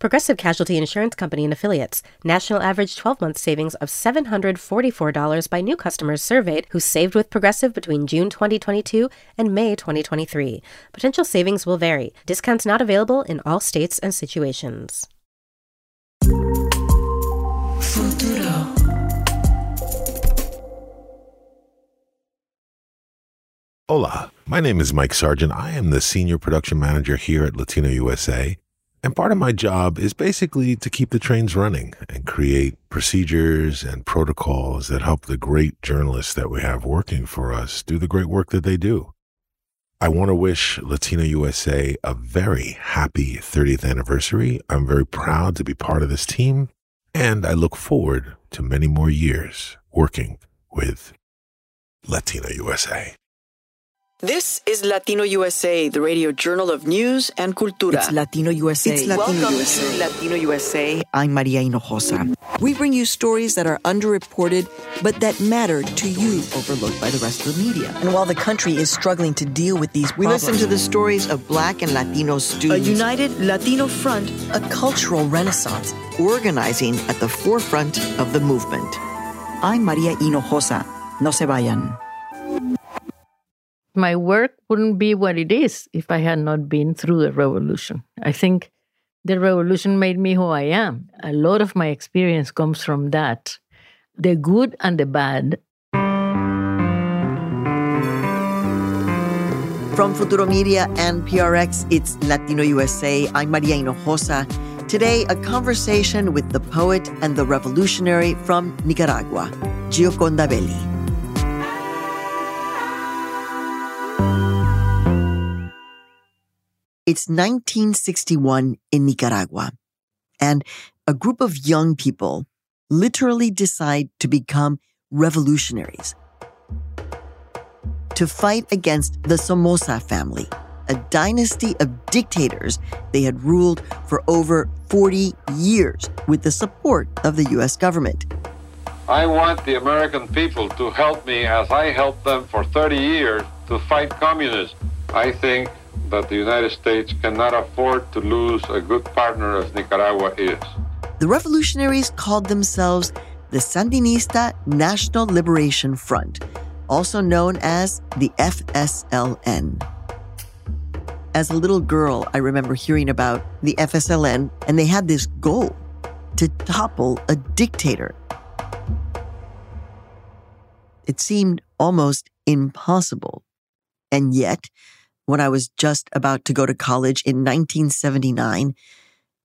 Progressive Casualty Insurance Company and Affiliates. National average 12 month savings of $744 by new customers surveyed who saved with Progressive between June 2022 and May 2023. Potential savings will vary. Discounts not available in all states and situations. Futuro. Hola, my name is Mike Sargent. I am the Senior Production Manager here at Latino USA. And part of my job is basically to keep the trains running and create procedures and protocols that help the great journalists that we have working for us do the great work that they do. I want to wish Latino USA a very happy 30th anniversary. I'm very proud to be part of this team, and I look forward to many more years working with Latino USA. This is Latino USA, the radio journal of news and cultura. It's Latino USA. It's Latino Welcome USA. to Latino USA. I'm Maria Hinojosa. We bring you stories that are underreported, but that matter to you, overlooked by the rest of the media. And while the country is struggling to deal with these we problems, listen to the stories of Black and Latino students. A united Latino front, a cultural renaissance, organizing at the forefront of the movement. I'm Maria Hinojosa. No se vayan my work wouldn't be what it is if I had not been through the revolution. I think the revolution made me who I am. A lot of my experience comes from that the good and the bad. From Futuro Media and PRX, it's Latino USA. I'm Maria Hinojosa. Today, a conversation with the poet and the revolutionary from Nicaragua, Gioconda Belli. It's 1961 in Nicaragua, and a group of young people literally decide to become revolutionaries to fight against the Somoza family, a dynasty of dictators they had ruled for over 40 years with the support of the U.S. government. I want the American people to help me as I helped them for 30 years to fight communism. I think that the United States cannot afford to lose a good partner as Nicaragua is. The revolutionaries called themselves the Sandinista National Liberation Front, also known as the FSLN. As a little girl, I remember hearing about the FSLN, and they had this goal to topple a dictator. It seemed almost impossible. And yet, when I was just about to go to college in 1979,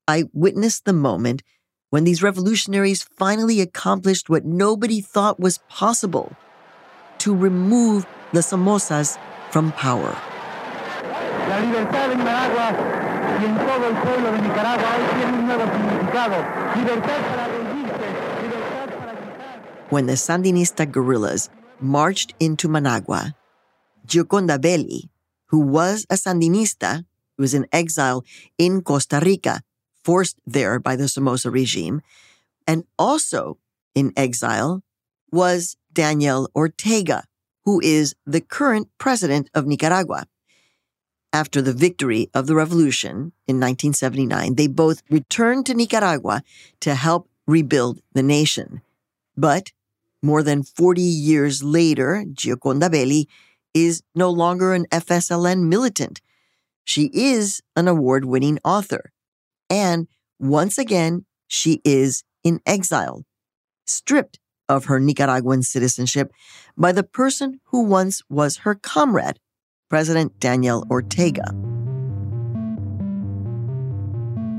I witnessed the moment when these revolutionaries finally accomplished what nobody thought was possible to remove the Somozas from power. La libertad en Nicaragua y en todo el pueblo de Nicaragua hoy tiene un nuevo significado. Libertad para reunirse, libertad para. When the Sandinista guerrillas marched into Managua, Gioconda Belli, who was a Sandinista, who was in exile in Costa Rica, forced there by the Somoza regime, and also in exile was Daniel Ortega, who is the current president of Nicaragua. After the victory of the revolution in 1979, they both returned to Nicaragua to help rebuild the nation. But more than 40 years later, Gioconda Belli is no longer an FSLN militant. She is an award winning author. And once again, she is in exile, stripped of her Nicaraguan citizenship by the person who once was her comrade, President Daniel Ortega.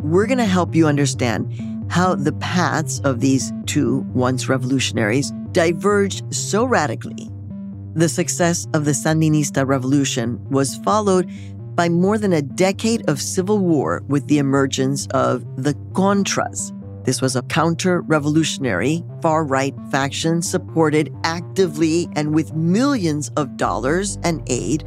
We're going to help you understand how the paths of these two once revolutionaries diverged so radically the success of the Sandinista revolution was followed by more than a decade of civil war with the emergence of the Contras, This was a counter revolutionary, far right faction supported actively and with millions of dollars and aid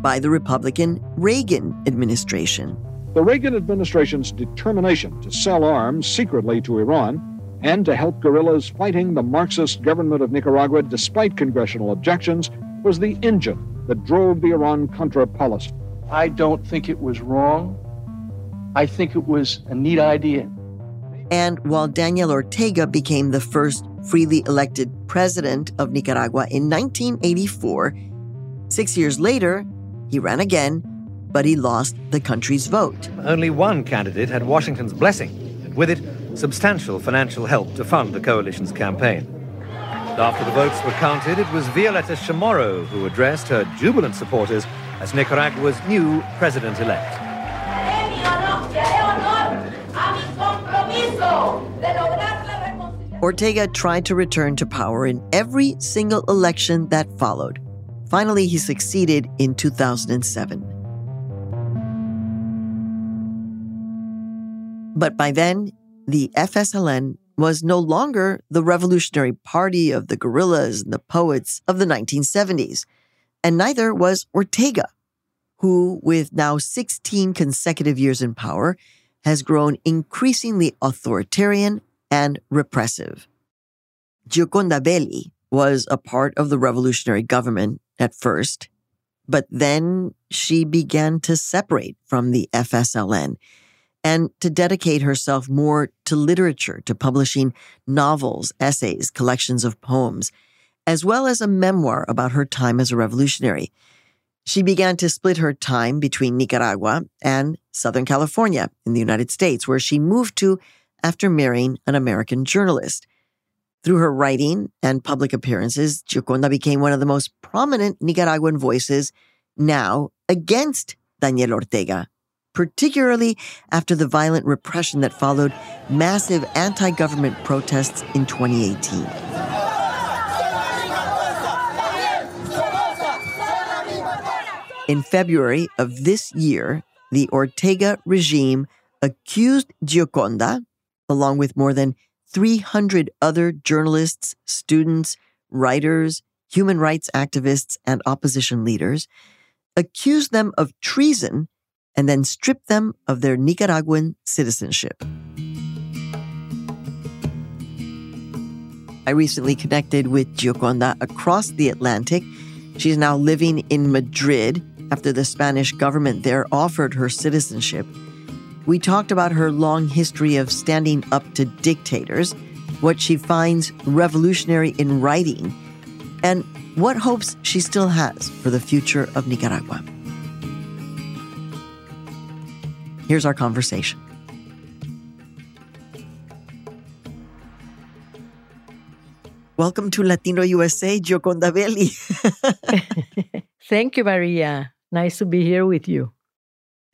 by the Republican Reagan administration. The Reagan administration's determination to sell arms secretly to Iran and to help guerrillas fighting the Marxist government of Nicaragua despite congressional objections was the engine that drove the Iran Contra policy. I don't think it was wrong. I think it was a neat idea. And while Daniel Ortega became the first freely elected president of Nicaragua in 1984, six years later, he ran again, but he lost the country's vote. Only one candidate had Washington's blessing, and with it, substantial financial help to fund the coalition's campaign. After the votes were counted, it was Violeta Chamorro who addressed her jubilant supporters as Nicaragua's new president elect. Ortega tried to return to power in every single election that followed. Finally, he succeeded in 2007. But by then, the FSLN was no longer the revolutionary party of the guerrillas and the poets of the 1970s, and neither was Ortega, who, with now 16 consecutive years in power, has grown increasingly authoritarian and repressive. Gioconda Belli was a part of the revolutionary government at first, but then she began to separate from the FSLN and to dedicate herself more to literature, to publishing novels, essays, collections of poems, as well as a memoir about her time as a revolutionary. She began to split her time between Nicaragua and Southern California in the United States, where she moved to after marrying an American journalist. Through her writing and public appearances, Gioconda became one of the most prominent Nicaraguan voices now against Daniel Ortega, particularly after the violent repression that followed massive anti government protests in 2018. In February of this year, the Ortega regime accused Gioconda, along with more than 300 other journalists, students, writers, human rights activists, and opposition leaders, accused them of treason and then stripped them of their Nicaraguan citizenship. I recently connected with Gioconda across the Atlantic. She's now living in Madrid after the Spanish government there offered her citizenship. We talked about her long history of standing up to dictators, what she finds revolutionary in writing, and what hopes she still has for the future of Nicaragua. Here's our conversation. Welcome to Latino USA, Gioconda Belli. Thank you, Maria. Nice to be here with you.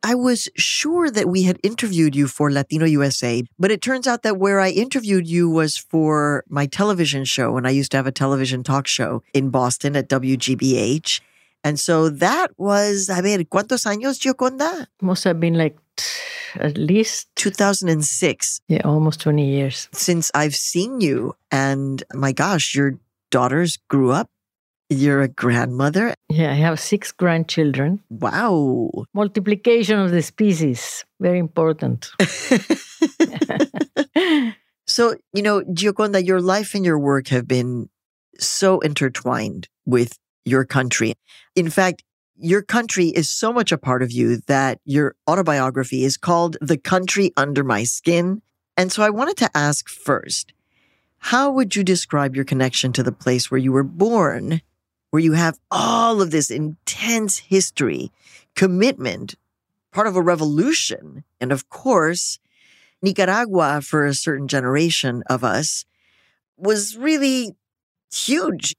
I was sure that we had interviewed you for Latino USA, but it turns out that where I interviewed you was for my television show. And I used to have a television talk show in Boston at WGBH. And so that was, I mean, ¿cuántos años, Gioconda? Must have been like at least 2006. Yeah, almost 20 years. Since I've seen you, and my gosh, your daughters grew up. You're a grandmother. Yeah, I have six grandchildren. Wow. Multiplication of the species, very important. so, you know, Gioconda, your life and your work have been so intertwined with your country. In fact, your country is so much a part of you that your autobiography is called The Country Under My Skin. And so I wanted to ask first, how would you describe your connection to the place where you were born, where you have all of this intense history, commitment, part of a revolution, and of course, Nicaragua for a certain generation of us was really huge.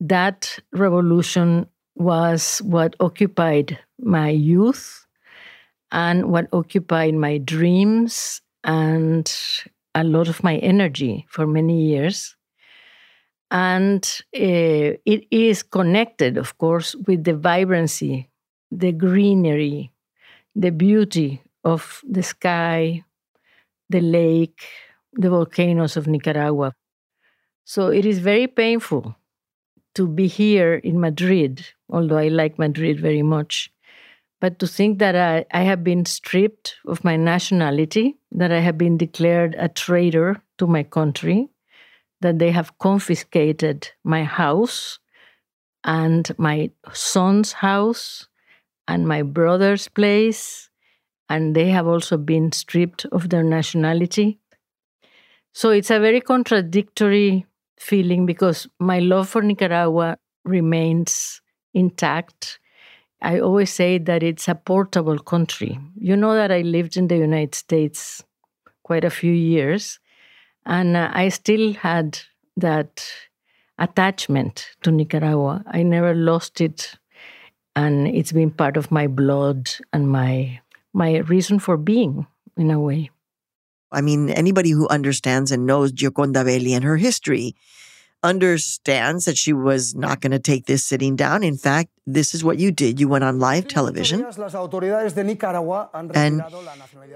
That revolution was what occupied my youth and what occupied my dreams and a lot of my energy for many years. And uh, it is connected, of course, with the vibrancy, the greenery, the beauty of the sky, the lake, the volcanoes of Nicaragua. So it is very painful to be here in Madrid, although I like Madrid very much. But to think that I, I have been stripped of my nationality, that I have been declared a traitor to my country, that they have confiscated my house and my son's house and my brother's place, and they have also been stripped of their nationality. So it's a very contradictory feeling because my love for Nicaragua remains intact. I always say that it's a portable country. You know that I lived in the United States quite a few years, and uh, I still had that attachment to Nicaragua. I never lost it, and it's been part of my blood and my my reason for being in a way. I mean, anybody who understands and knows Gioconda Belli and her history understands that she was not going to take this sitting down. In fact, this is what you did. You went on live television and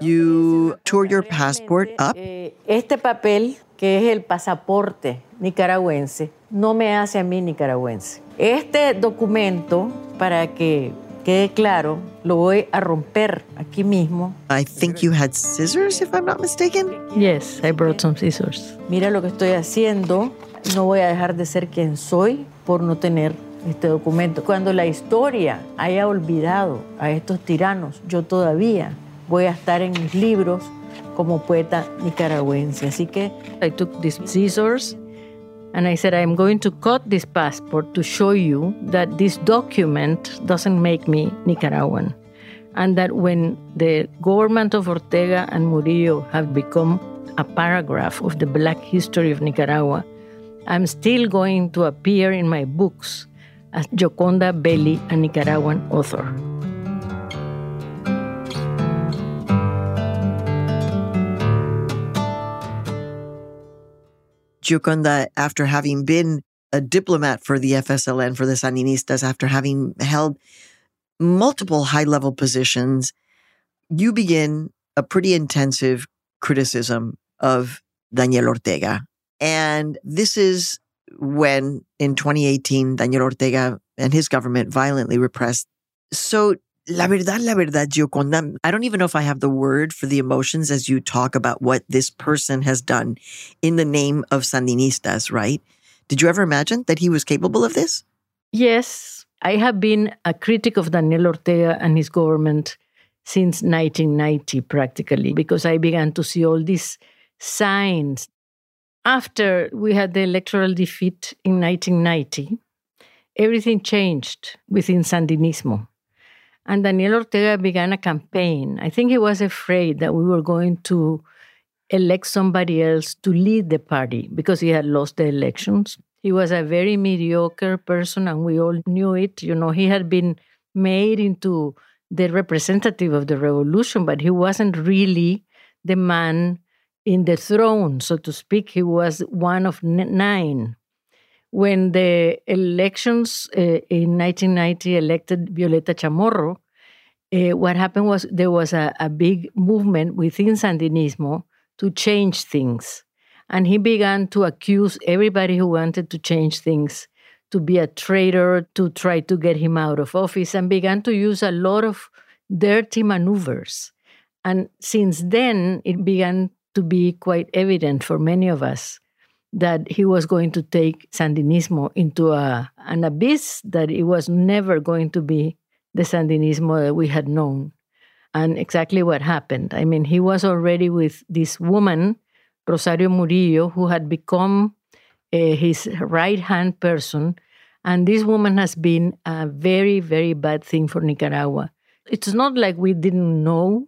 you tore your passport up. Eh, este papel, que es el pasaporte nicaragüense, no me hace a mí nicaragüense. Este documento, para que quede claro, lo voy a romper aquí mismo. I think you had scissors, if I'm not mistaken. Yes, I brought some scissors. Mira lo que estoy haciendo. No voy a dejar de ser quien soy por no tener este documento. Cuando la historia haya olvidado a estos tiranos, yo todavía voy a estar en mis libros como poeta nicaragüense. Así que I took these scissors and I said, I'm going to cut this passport to show you that this document doesn't make me Nicaraguan. And that when the government of Ortega and Murillo have become a paragraph of the black history of Nicaragua, I'm still going to appear in my books as Gioconda Belli, a Nicaraguan author. Gioconda, after having been a diplomat for the FSLN, for the Sandinistas, after having held multiple high level positions, you begin a pretty intensive criticism of Daniel Ortega and this is when in 2018, Daniel Ortega and his government violently repressed. So, la verdad, la verdad, Gioconda, I don't even know if I have the word for the emotions as you talk about what this person has done in the name of Sandinistas, right? Did you ever imagine that he was capable of this? Yes. I have been a critic of Daniel Ortega and his government since 1990, practically, because I began to see all these signs after we had the electoral defeat in 1990, everything changed within Sandinismo. And Daniel Ortega began a campaign. I think he was afraid that we were going to elect somebody else to lead the party because he had lost the elections. He was a very mediocre person, and we all knew it. You know, he had been made into the representative of the revolution, but he wasn't really the man in the throne, so to speak. He was one of nine. When the elections uh, in 1990 elected Violeta Chamorro, uh, what happened was there was a, a big movement within Sandinismo to change things. And he began to accuse everybody who wanted to change things to be a traitor, to try to get him out of office, and began to use a lot of dirty maneuvers. And since then, it began to be quite evident for many of us that he was going to take Sandinismo into a, an abyss that it was never going to be the Sandinismo that we had known. And exactly what happened. I mean, he was already with this woman, Rosario Murillo, who had become uh, his right hand person. And this woman has been a very, very bad thing for Nicaragua. It's not like we didn't know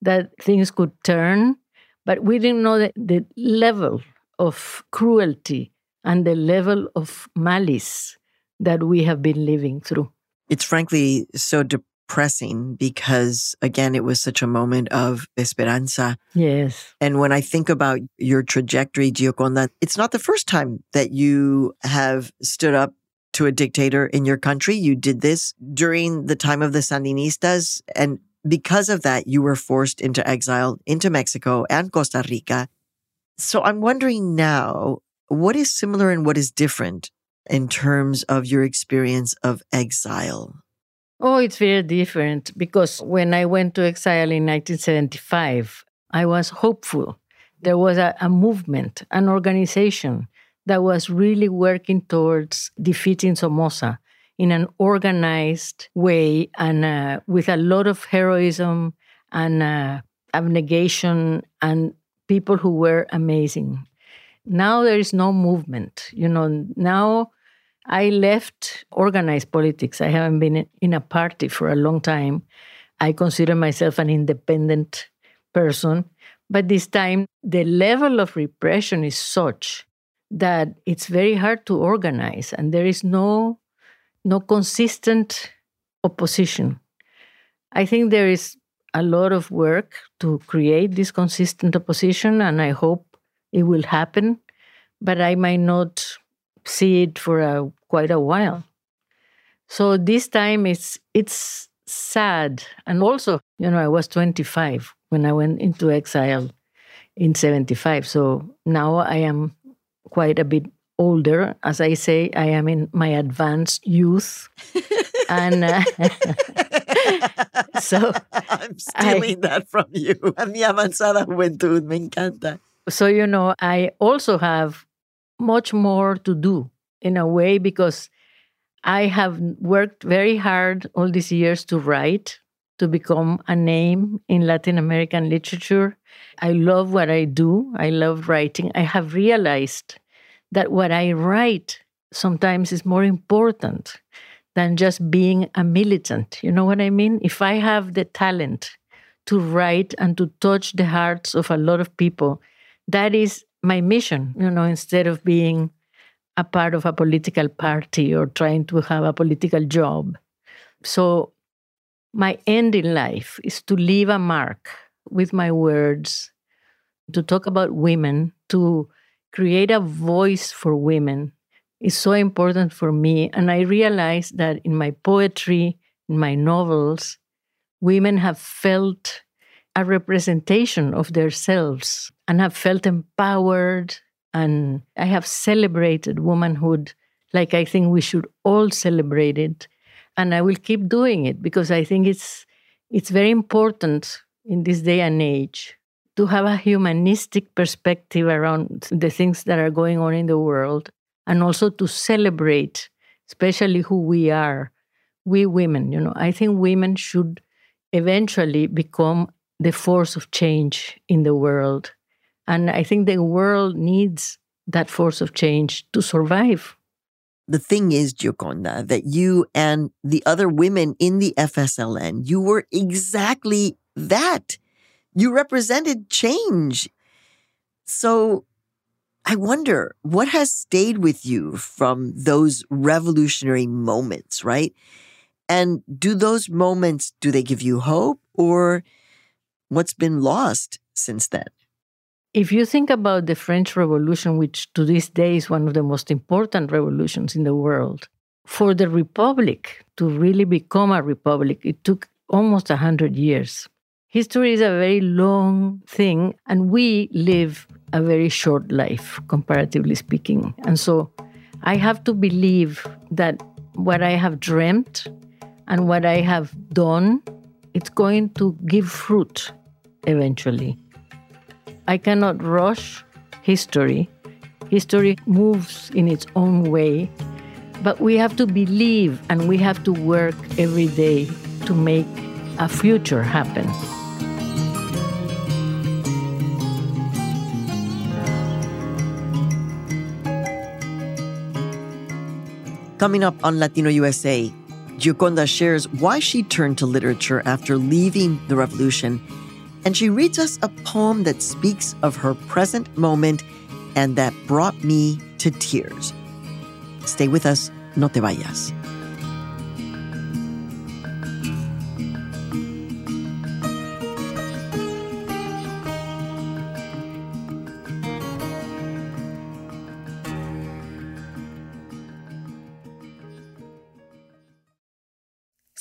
that things could turn but we didn't know the, the level of cruelty and the level of malice that we have been living through. It's frankly so depressing because, again, it was such a moment of esperanza. Yes. And when I think about your trajectory, Gioconda, it's not the first time that you have stood up to a dictator in your country. You did this during the time of the Sandinistas. And because of that, you were forced into exile into Mexico and Costa Rica. So I'm wondering now, what is similar and what is different in terms of your experience of exile? Oh, it's very different because when I went to exile in 1975, I was hopeful. There was a, a movement, an organization that was really working towards defeating Somoza in an organized way and uh, with a lot of heroism and uh, abnegation and people who were amazing. Now there is no movement. You know, now I left organized politics. I haven't been in a party for a long time. I consider myself an independent person. But this time, the level of repression is such that it's very hard to organize, and there is no, no consistent opposition. I think there is a lot of work to create this consistent opposition, and I hope it will happen, but I might not see it for a, quite a while. So this time it's it's sad, and also you know I was 25 when I went into exile in 75. So now I am quite a bit older. As I say, I am in my advanced youth. and uh, so I'm stealing I, that from you. A mi avanzada juventud, me encanta. So, you know, I also have much more to do in a way because I have worked very hard all these years to write, to become a name in Latin American literature. I love what I do. I love writing. I have realized that what I write sometimes is more important than just being a militant. You know what I mean? If I have the talent to write and to touch the hearts of a lot of people, that is my mission, you know, instead of being a part of a political party or trying to have a political job. So, my end in life is to leave a mark with my words, to talk about women, to create a voice for women is so important for me. And I realized that in my poetry, in my novels, women have felt a representation of themselves and have felt empowered. And I have celebrated womanhood like I think we should all celebrate it. And I will keep doing it because I think it's it's very important in this day and age to have a humanistic perspective around the things that are going on in the world and also to celebrate especially who we are we women you know i think women should eventually become the force of change in the world. And I think the world needs that force of change to survive. The thing is, Gioconda, that you and the other women in the FSLN, you were exactly that. You represented change. So I wonder what has stayed with you from those revolutionary moments, right? And do those moments, do they give you hope or what's been lost since then? If you think about the French Revolution, which to this day is one of the most important revolutions in the world, for the Republic to really become a republic, it took almost 100 years. History is a very long thing, and we live a very short life, comparatively speaking. And so I have to believe that what I have dreamt and what I have done, it's going to give fruit eventually. I cannot rush history. History moves in its own way, but we have to believe and we have to work every day to make a future happen. Coming up on Latino USA, Gioconda shares why she turned to literature after leaving the revolution and she reads us a poem that speaks of her present moment and that brought me to tears. Stay with us, no te vayas.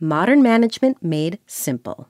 modern management made simple.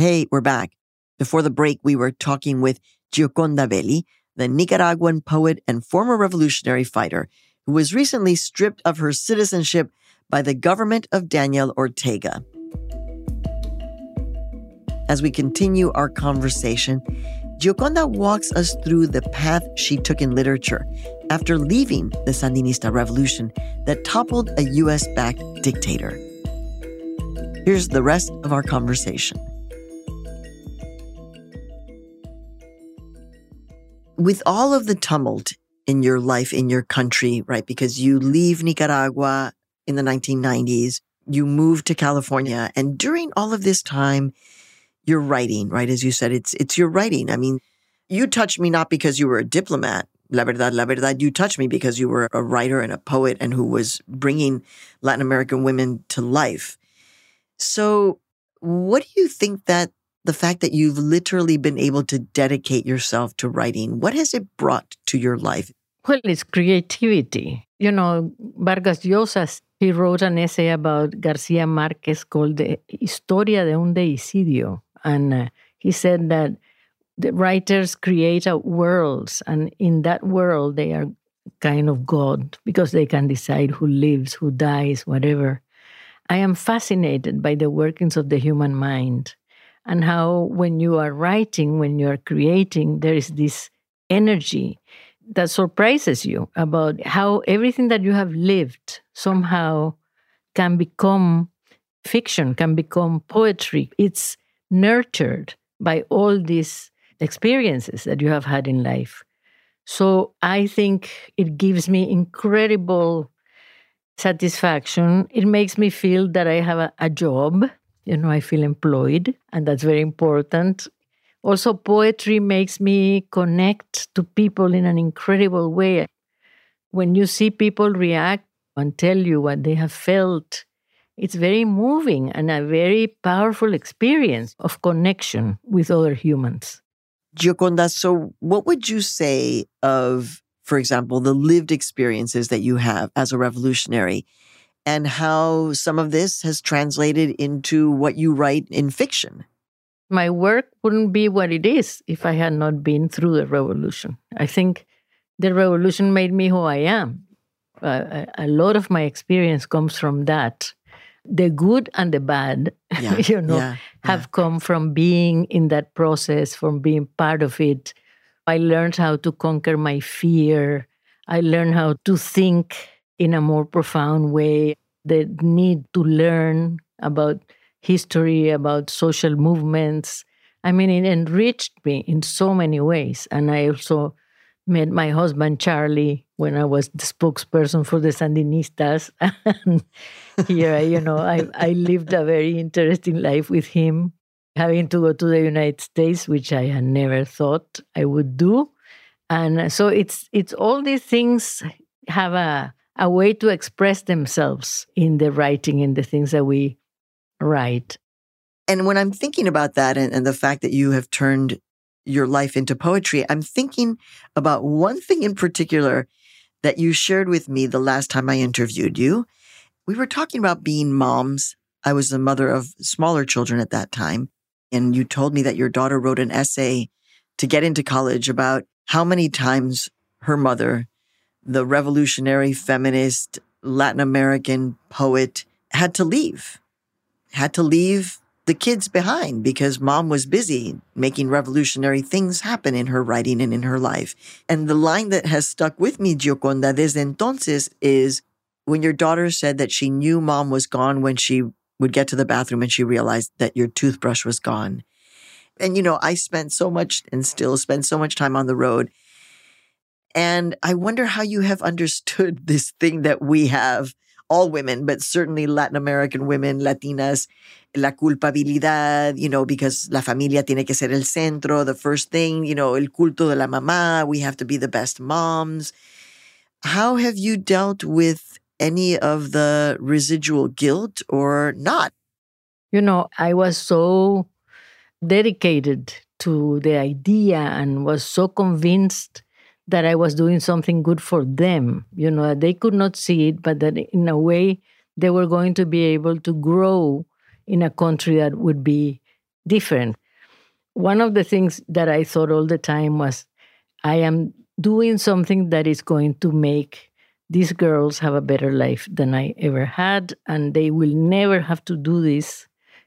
Hey, we're back. Before the break, we were talking with Gioconda Belli, the Nicaraguan poet and former revolutionary fighter who was recently stripped of her citizenship by the government of Daniel Ortega. As we continue our conversation, Gioconda walks us through the path she took in literature after leaving the Sandinista revolution that toppled a US backed dictator. Here's the rest of our conversation. With all of the tumult in your life, in your country, right? Because you leave Nicaragua in the 1990s, you move to California, and during all of this time, you're writing, right? As you said, it's it's your writing. I mean, you touched me not because you were a diplomat, la verdad, la verdad. You touched me because you were a writer and a poet, and who was bringing Latin American women to life. So, what do you think that the fact that you've literally been able to dedicate yourself to writing, what has it brought to your life? Well, it's creativity. You know, Vargas Llosa, he wrote an essay about Garcia Marquez called the Historia de un Deicidio. And uh, he said that the writers create worlds, and in that world, they are kind of God because they can decide who lives, who dies, whatever. I am fascinated by the workings of the human mind and how when you are writing, when you are creating, there is this energy that surprises you about how everything that you have lived somehow can become fiction, can become poetry. It's nurtured by all these experiences that you have had in life. So I think it gives me incredible satisfaction. It makes me feel that I have a, a job you know, I feel employed, and that's very important. Also, poetry makes me connect to people in an incredible way. When you see people react and tell you what they have felt, it's very moving and a very powerful experience of connection with other humans. Gioconda, so what would you say of, for example, the lived experiences that you have as a revolutionary and how some of this has translated into what you write in fiction. My work wouldn't be what it is if I had not been through the revolution. I think the revolution made me who I am. Uh, a, lot of my experience comes from that. The good and the bad, yeah, you know, yeah, have yeah. come from being in that process, from being part of it. I learned how to conquer my fear. I learned how to think in a more profound way. The need to learn about history, about social movements. I mean, it enriched me in so many ways. And I also met my husband, Charlie, when I was the spokesperson for the Sandinistas. and here, you know, I, I lived a very interesting life with him, having to go to the United States, which I had never thought I would do. And so it's it's all these things have a a way to express themselves in the writing, in the things that we write. And when I'm thinking about that and, and the fact that you have turned your life into poetry, I'm thinking about one thing in particular that you shared with me the last time I interviewed you. We were talking about being moms. I was the mother of smaller children at that time. And you told me that your daughter wrote an essay to get into college about how many times her mother the revolutionary feminist Latin American poet had to leave, had to leave the kids behind because mom was busy making revolutionary things happen in her writing and in her life. And the line that has stuck with me, Gioconda, desde entonces is when your daughter said that she knew mom was gone when she would get to the bathroom and she realized that your toothbrush was gone. And, you know, I spent so much and still spend so much time on the road. And I wonder how you have understood this thing that we have, all women, but certainly Latin American women, Latinas, la culpabilidad, you know, because la familia tiene que ser el centro, the first thing, you know, el culto de la mamá, we have to be the best moms. How have you dealt with any of the residual guilt or not? You know, I was so dedicated to the idea and was so convinced that I was doing something good for them. You know, they could not see it, but that in a way they were going to be able to grow in a country that would be different. One of the things that I thought all the time was I am doing something that is going to make these girls have a better life than I ever had, and they will never have to do this,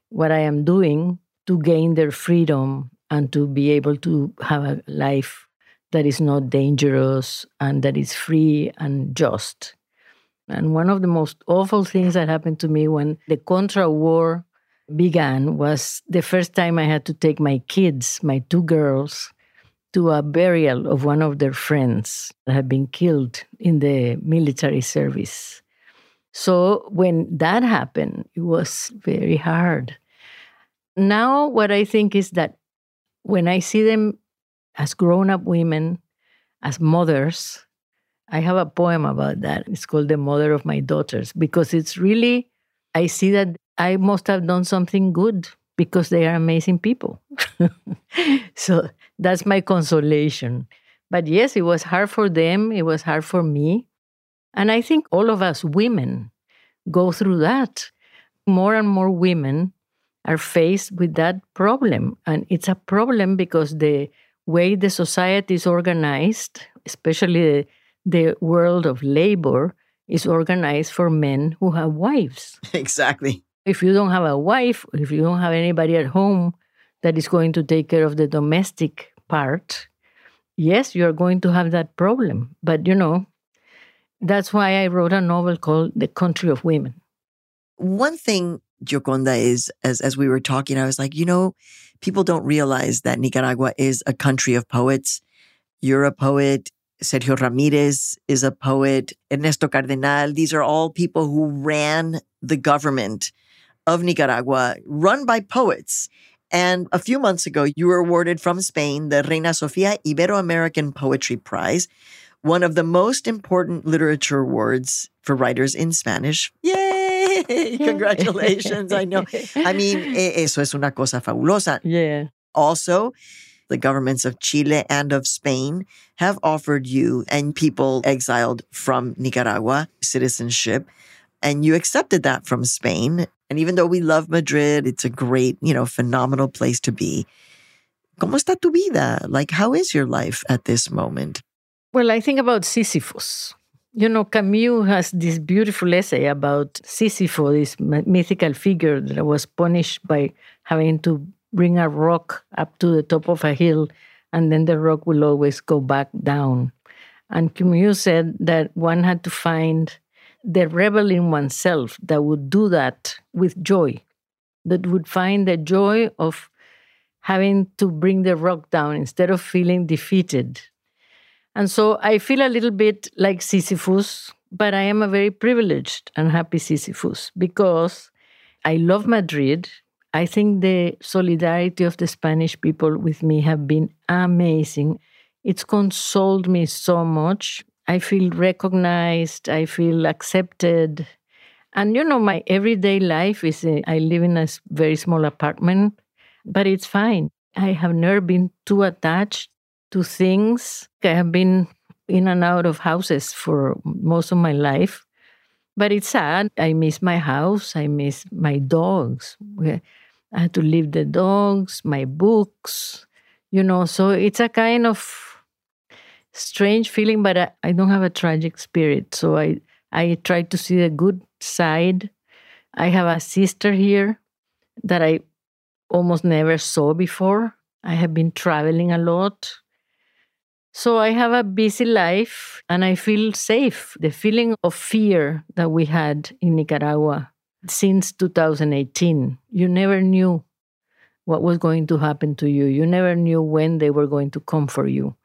what I am doing, to gain their freedom and to be able to have a life that is not dangerous and that is free and just. And one of the most awful things that happened to me when the Contra War began was the first time I had to take my kids, my two girls, to a burial of one of their friends that had been killed in the military service. So when that happened, it was very hard. Now, what I think is that when I see them as grown up women, as mothers, I have a poem about that. It's called The Mother of My Daughters because it's really, I see that I must have done something good because they are amazing people. so that's my consolation. But yes, it was hard for them, it was hard for me. And I think all of us women go through that. More and more women are faced with that problem. And it's a problem because the way the society is organized, especially the, the world of labor, is organized for men who have wives. Exactly. If you don't have a wife, if you don't have anybody at home that is going to take care of the domestic part, yes, you're going to have that problem. But you know, that's why I wrote a novel called The Country of Women. One thing, Gioconda, is as as we were talking, I was like, you know, people don't realize that Nicaragua is a country of poets. You're a poet. Sergio Ramirez is a poet. Ernesto Cardenal. These are all people who ran the government of Nicaragua, run by poets. And a few months ago, you were awarded from Spain the Reina Sofia Ibero American Poetry Prize, one of the most important literature awards for writers in Spanish. Yay! Congratulations. I know. I mean, eso es una cosa fabulosa. Yeah. Also, the governments of Chile and of Spain have offered you and people exiled from Nicaragua citizenship. And you accepted that from Spain. And even though we love Madrid, it's a great, you know, phenomenal place to be. ¿Cómo está tu vida? Like, how is your life at this moment? Well, I think about Sisyphus. You know, Camus has this beautiful essay about Sisyphus, this mythical figure that was punished by having to bring a rock up to the top of a hill, and then the rock will always go back down. And Camus said that one had to find the rebel in oneself that would do that with joy, that would find the joy of having to bring the rock down instead of feeling defeated. And so I feel a little bit like Sisyphus, but I am a very privileged and happy Sisyphus because I love Madrid. I think the solidarity of the Spanish people with me have been amazing. It's consoled me so much. I feel recognized, I feel accepted. And you know, my everyday life is a, I live in a very small apartment, but it's fine. I have never been too attached to things. I have been in and out of houses for most of my life, but it's sad. I miss my house, I miss my dogs. I had to leave the dogs, my books, you know, so it's a kind of strange feeling, but I, I don't have a tragic spirit. So I, I try to see the good side I have a sister here that I almost never saw before. I have been traveling a lot. So I have a busy life and I feel safe. The feeling of fear that we had in Nicaragua since 2018, you never knew what was going to happen to you. You never knew when they were going to come for you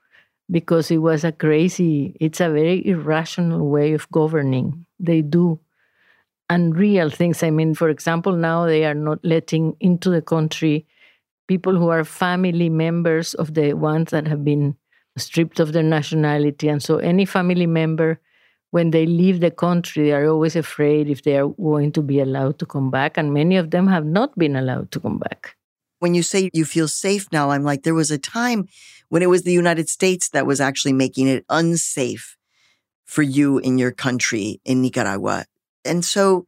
because it was a crazy, it's a very irrational way of governing. They do unreal things. I mean, for example, now they are not letting into the country people who are family members of the ones that have been stripped of their nationality. And so, any family member, when they leave the country, they are always afraid if they are going to be allowed to come back. And many of them have not been allowed to come back. When you say you feel safe now, I'm like, there was a time when it was the United States that was actually making it unsafe for you in your country in Nicaragua. And so,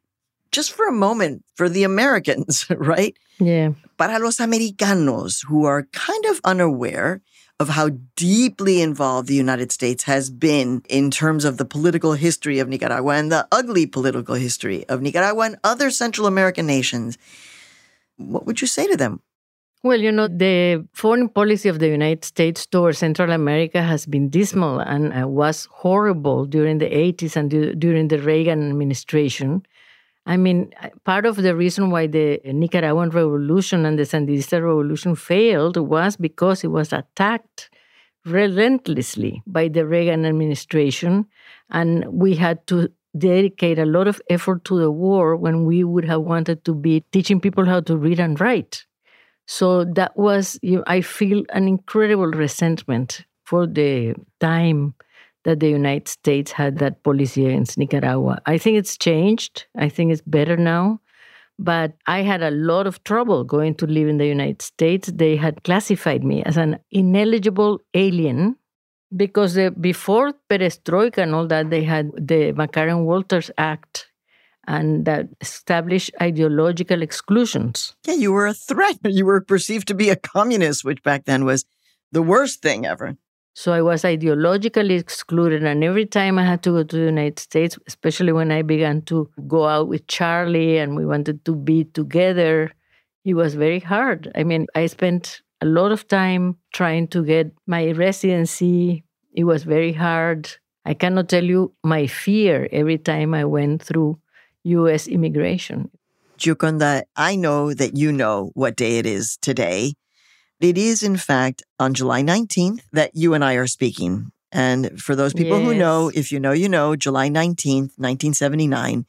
just for a moment, for the Americans, right? Yeah. Para los Americanos who are kind of unaware of how deeply involved the United States has been in terms of the political history of Nicaragua and the ugly political history of Nicaragua and other Central American nations, what would you say to them? Well, you know, the foreign policy of the United States towards Central America has been dismal and uh, was horrible during the 80s and du- during the Reagan administration. I mean, uh, part of the reason why the Nicaraguan revolution and the Sandinista revolution failed was because it was attacked relentlessly by the Reagan administration. And we had to dedicate a lot of effort to the war when we would have wanted to be teaching people how to read and write. So that was, you know, I feel an incredible resentment for the time that the United States had that policy against Nicaragua. I think it's changed. I think it's better now. But I had a lot of trouble going to live in the United States. They had classified me as an ineligible alien because the, before perestroika and all that, they had the McCarran Walters Act and that established ideological exclusions. Yeah, you were a threat. You were perceived to be a communist, which back then was the worst thing ever. So I was ideologically excluded. And every time I had to go to the United States, especially when I began to go out with Charlie and we wanted to be together, it was very hard. I mean, I spent a lot of time trying to get my residency. It was very hard. I cannot tell you my fear every time I went through US immigration. Gioconda, I know that you know what day it is today. It is, in fact, on July 19th that you and I are speaking. And for those people yes. who know, if you know, you know, July 19th, 1979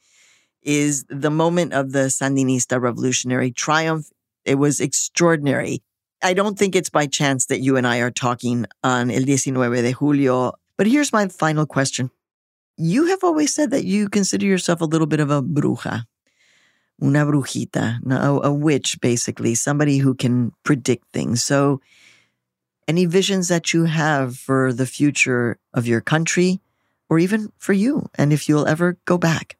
is the moment of the Sandinista revolutionary triumph. It was extraordinary. I don't think it's by chance that you and I are talking on El 19 de Julio. But here's my final question. You have always said that you consider yourself a little bit of a bruja, una brujita, a, a witch, basically, somebody who can predict things. So, any visions that you have for the future of your country or even for you, and if you'll ever go back?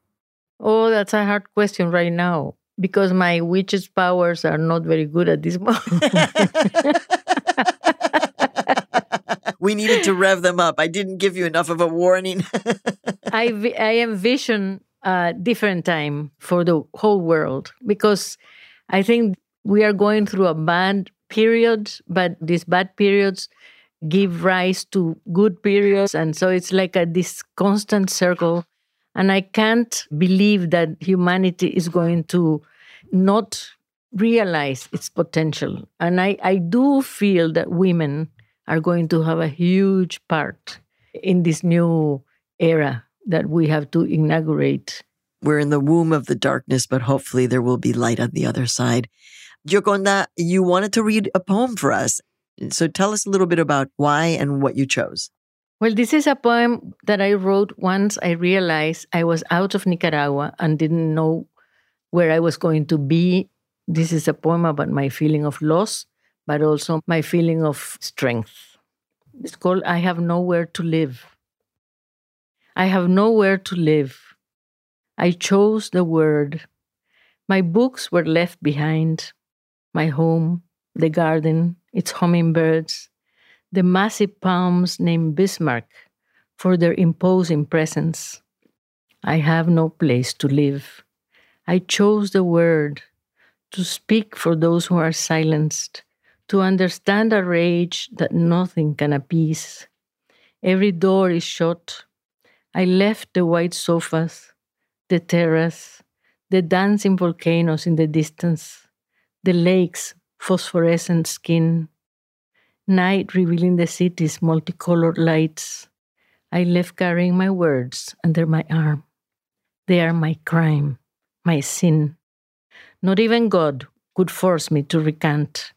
Oh, that's a hard question right now because my witch's powers are not very good at this moment. we needed to rev them up. I didn't give you enough of a warning. I I envision a different time for the whole world because I think we are going through a bad period, but these bad periods give rise to good periods, and so it's like a this constant circle. And I can't believe that humanity is going to not realize its potential. And I, I do feel that women are going to have a huge part in this new era that we have to inaugurate. We're in the womb of the darkness, but hopefully there will be light on the other side. Gioconda, you wanted to read a poem for us. So tell us a little bit about why and what you chose. Well, this is a poem that I wrote once I realized I was out of Nicaragua and didn't know where I was going to be. This is a poem about my feeling of loss but also my feeling of strength. It's called I Have Nowhere to Live. I have nowhere to live. I chose the word. My books were left behind. My home, the garden, its hummingbirds, the massive palms named Bismarck for their imposing presence. I have no place to live. I chose the word to speak for those who are silenced, to understand a rage that nothing can appease. Every door is shut. I left the white sofas, the terrace, the dancing volcanoes in the distance, the lake's phosphorescent skin, night revealing the city's multicolored lights. I left carrying my words under my arm. They are my crime, my sin. Not even God could force me to recant.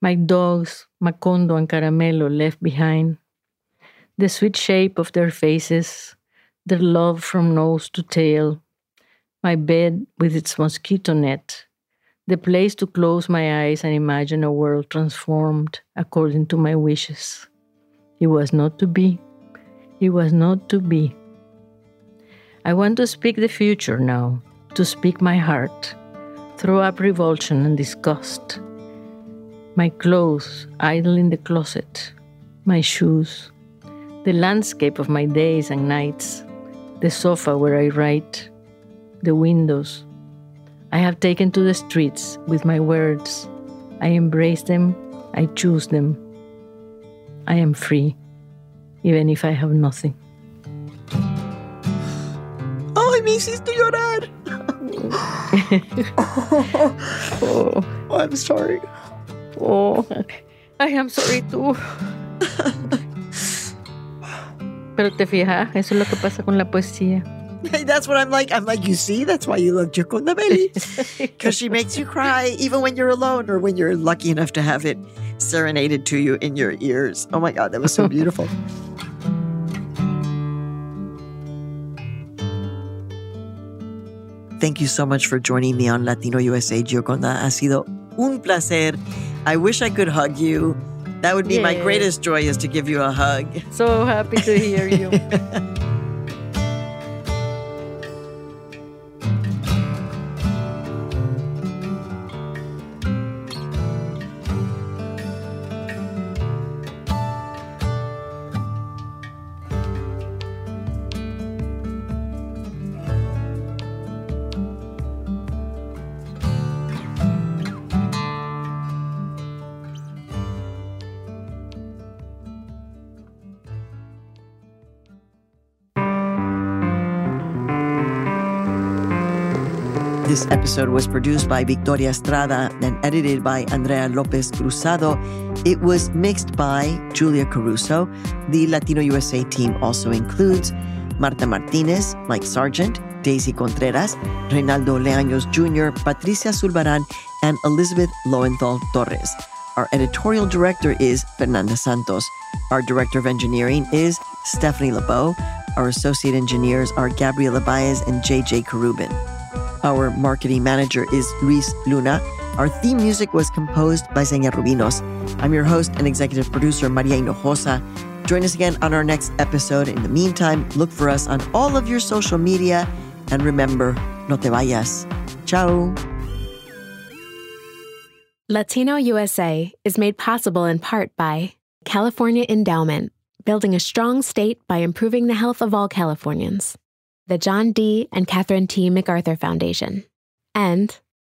My dogs, Macondo and Caramelo, left behind. The sweet shape of their faces, their love from nose to tail. My bed with its mosquito net, the place to close my eyes and imagine a world transformed according to my wishes. It was not to be. It was not to be. I want to speak the future now, to speak my heart, throw up revulsion and disgust. My clothes idle in the closet, my shoes, the landscape of my days and nights, the sofa where I write, the windows. I have taken to the streets with my words. I embrace them, I choose them. I am free, even if I have nothing. ¡Ay, me hiciste llorar! oh, Oh, I'm sorry. oh, I am sorry too. Pero te fijas, eso es lo que pasa con la poesía. That's what I'm like. I'm like, you see, that's why you love Gioconda Belli. Because she makes you cry even when you're alone or when you're lucky enough to have it serenaded to you in your ears. Oh my God, that was so beautiful. Thank you so much for joining me on Latino USA, Gioconda. Ha sido un placer. I wish I could hug you. That would be my greatest joy is to give you a hug. So happy to hear you. This episode was produced by Victoria Estrada and edited by Andrea Lopez Cruzado. It was mixed by Julia Caruso. The Latino USA team also includes Marta Martinez, Mike Sargent, Daisy Contreras, Reynaldo Leaños Jr., Patricia Sulbarán, and Elizabeth Lowenthal Torres. Our editorial director is Fernanda Santos. Our director of engineering is Stephanie Lebow. Our associate engineers are Gabriela Baez and JJ Carubin. Our marketing manager is Luis Luna. Our theme music was composed by Xenia Rubinos. I'm your host and executive producer, Maria Hinojosa. Join us again on our next episode. In the meantime, look for us on all of your social media. And remember, no te vayas. Ciao. Latino USA is made possible in part by California Endowment, building a strong state by improving the health of all Californians, the John D. and Catherine T. MacArthur Foundation, and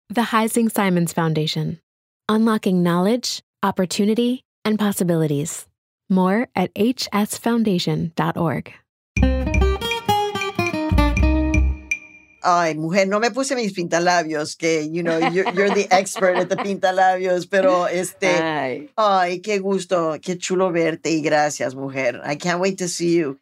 the Heising Simons Foundation, unlocking knowledge, opportunity, and possibilities. More at hsfoundation.org. Ay, mujer, no me puse mis pintalabios, que, you know, you're, you're the expert at the pintalabios, pero este, Ay. ay, qué gusto, qué chulo verte y gracias, mujer. I can't wait to see you.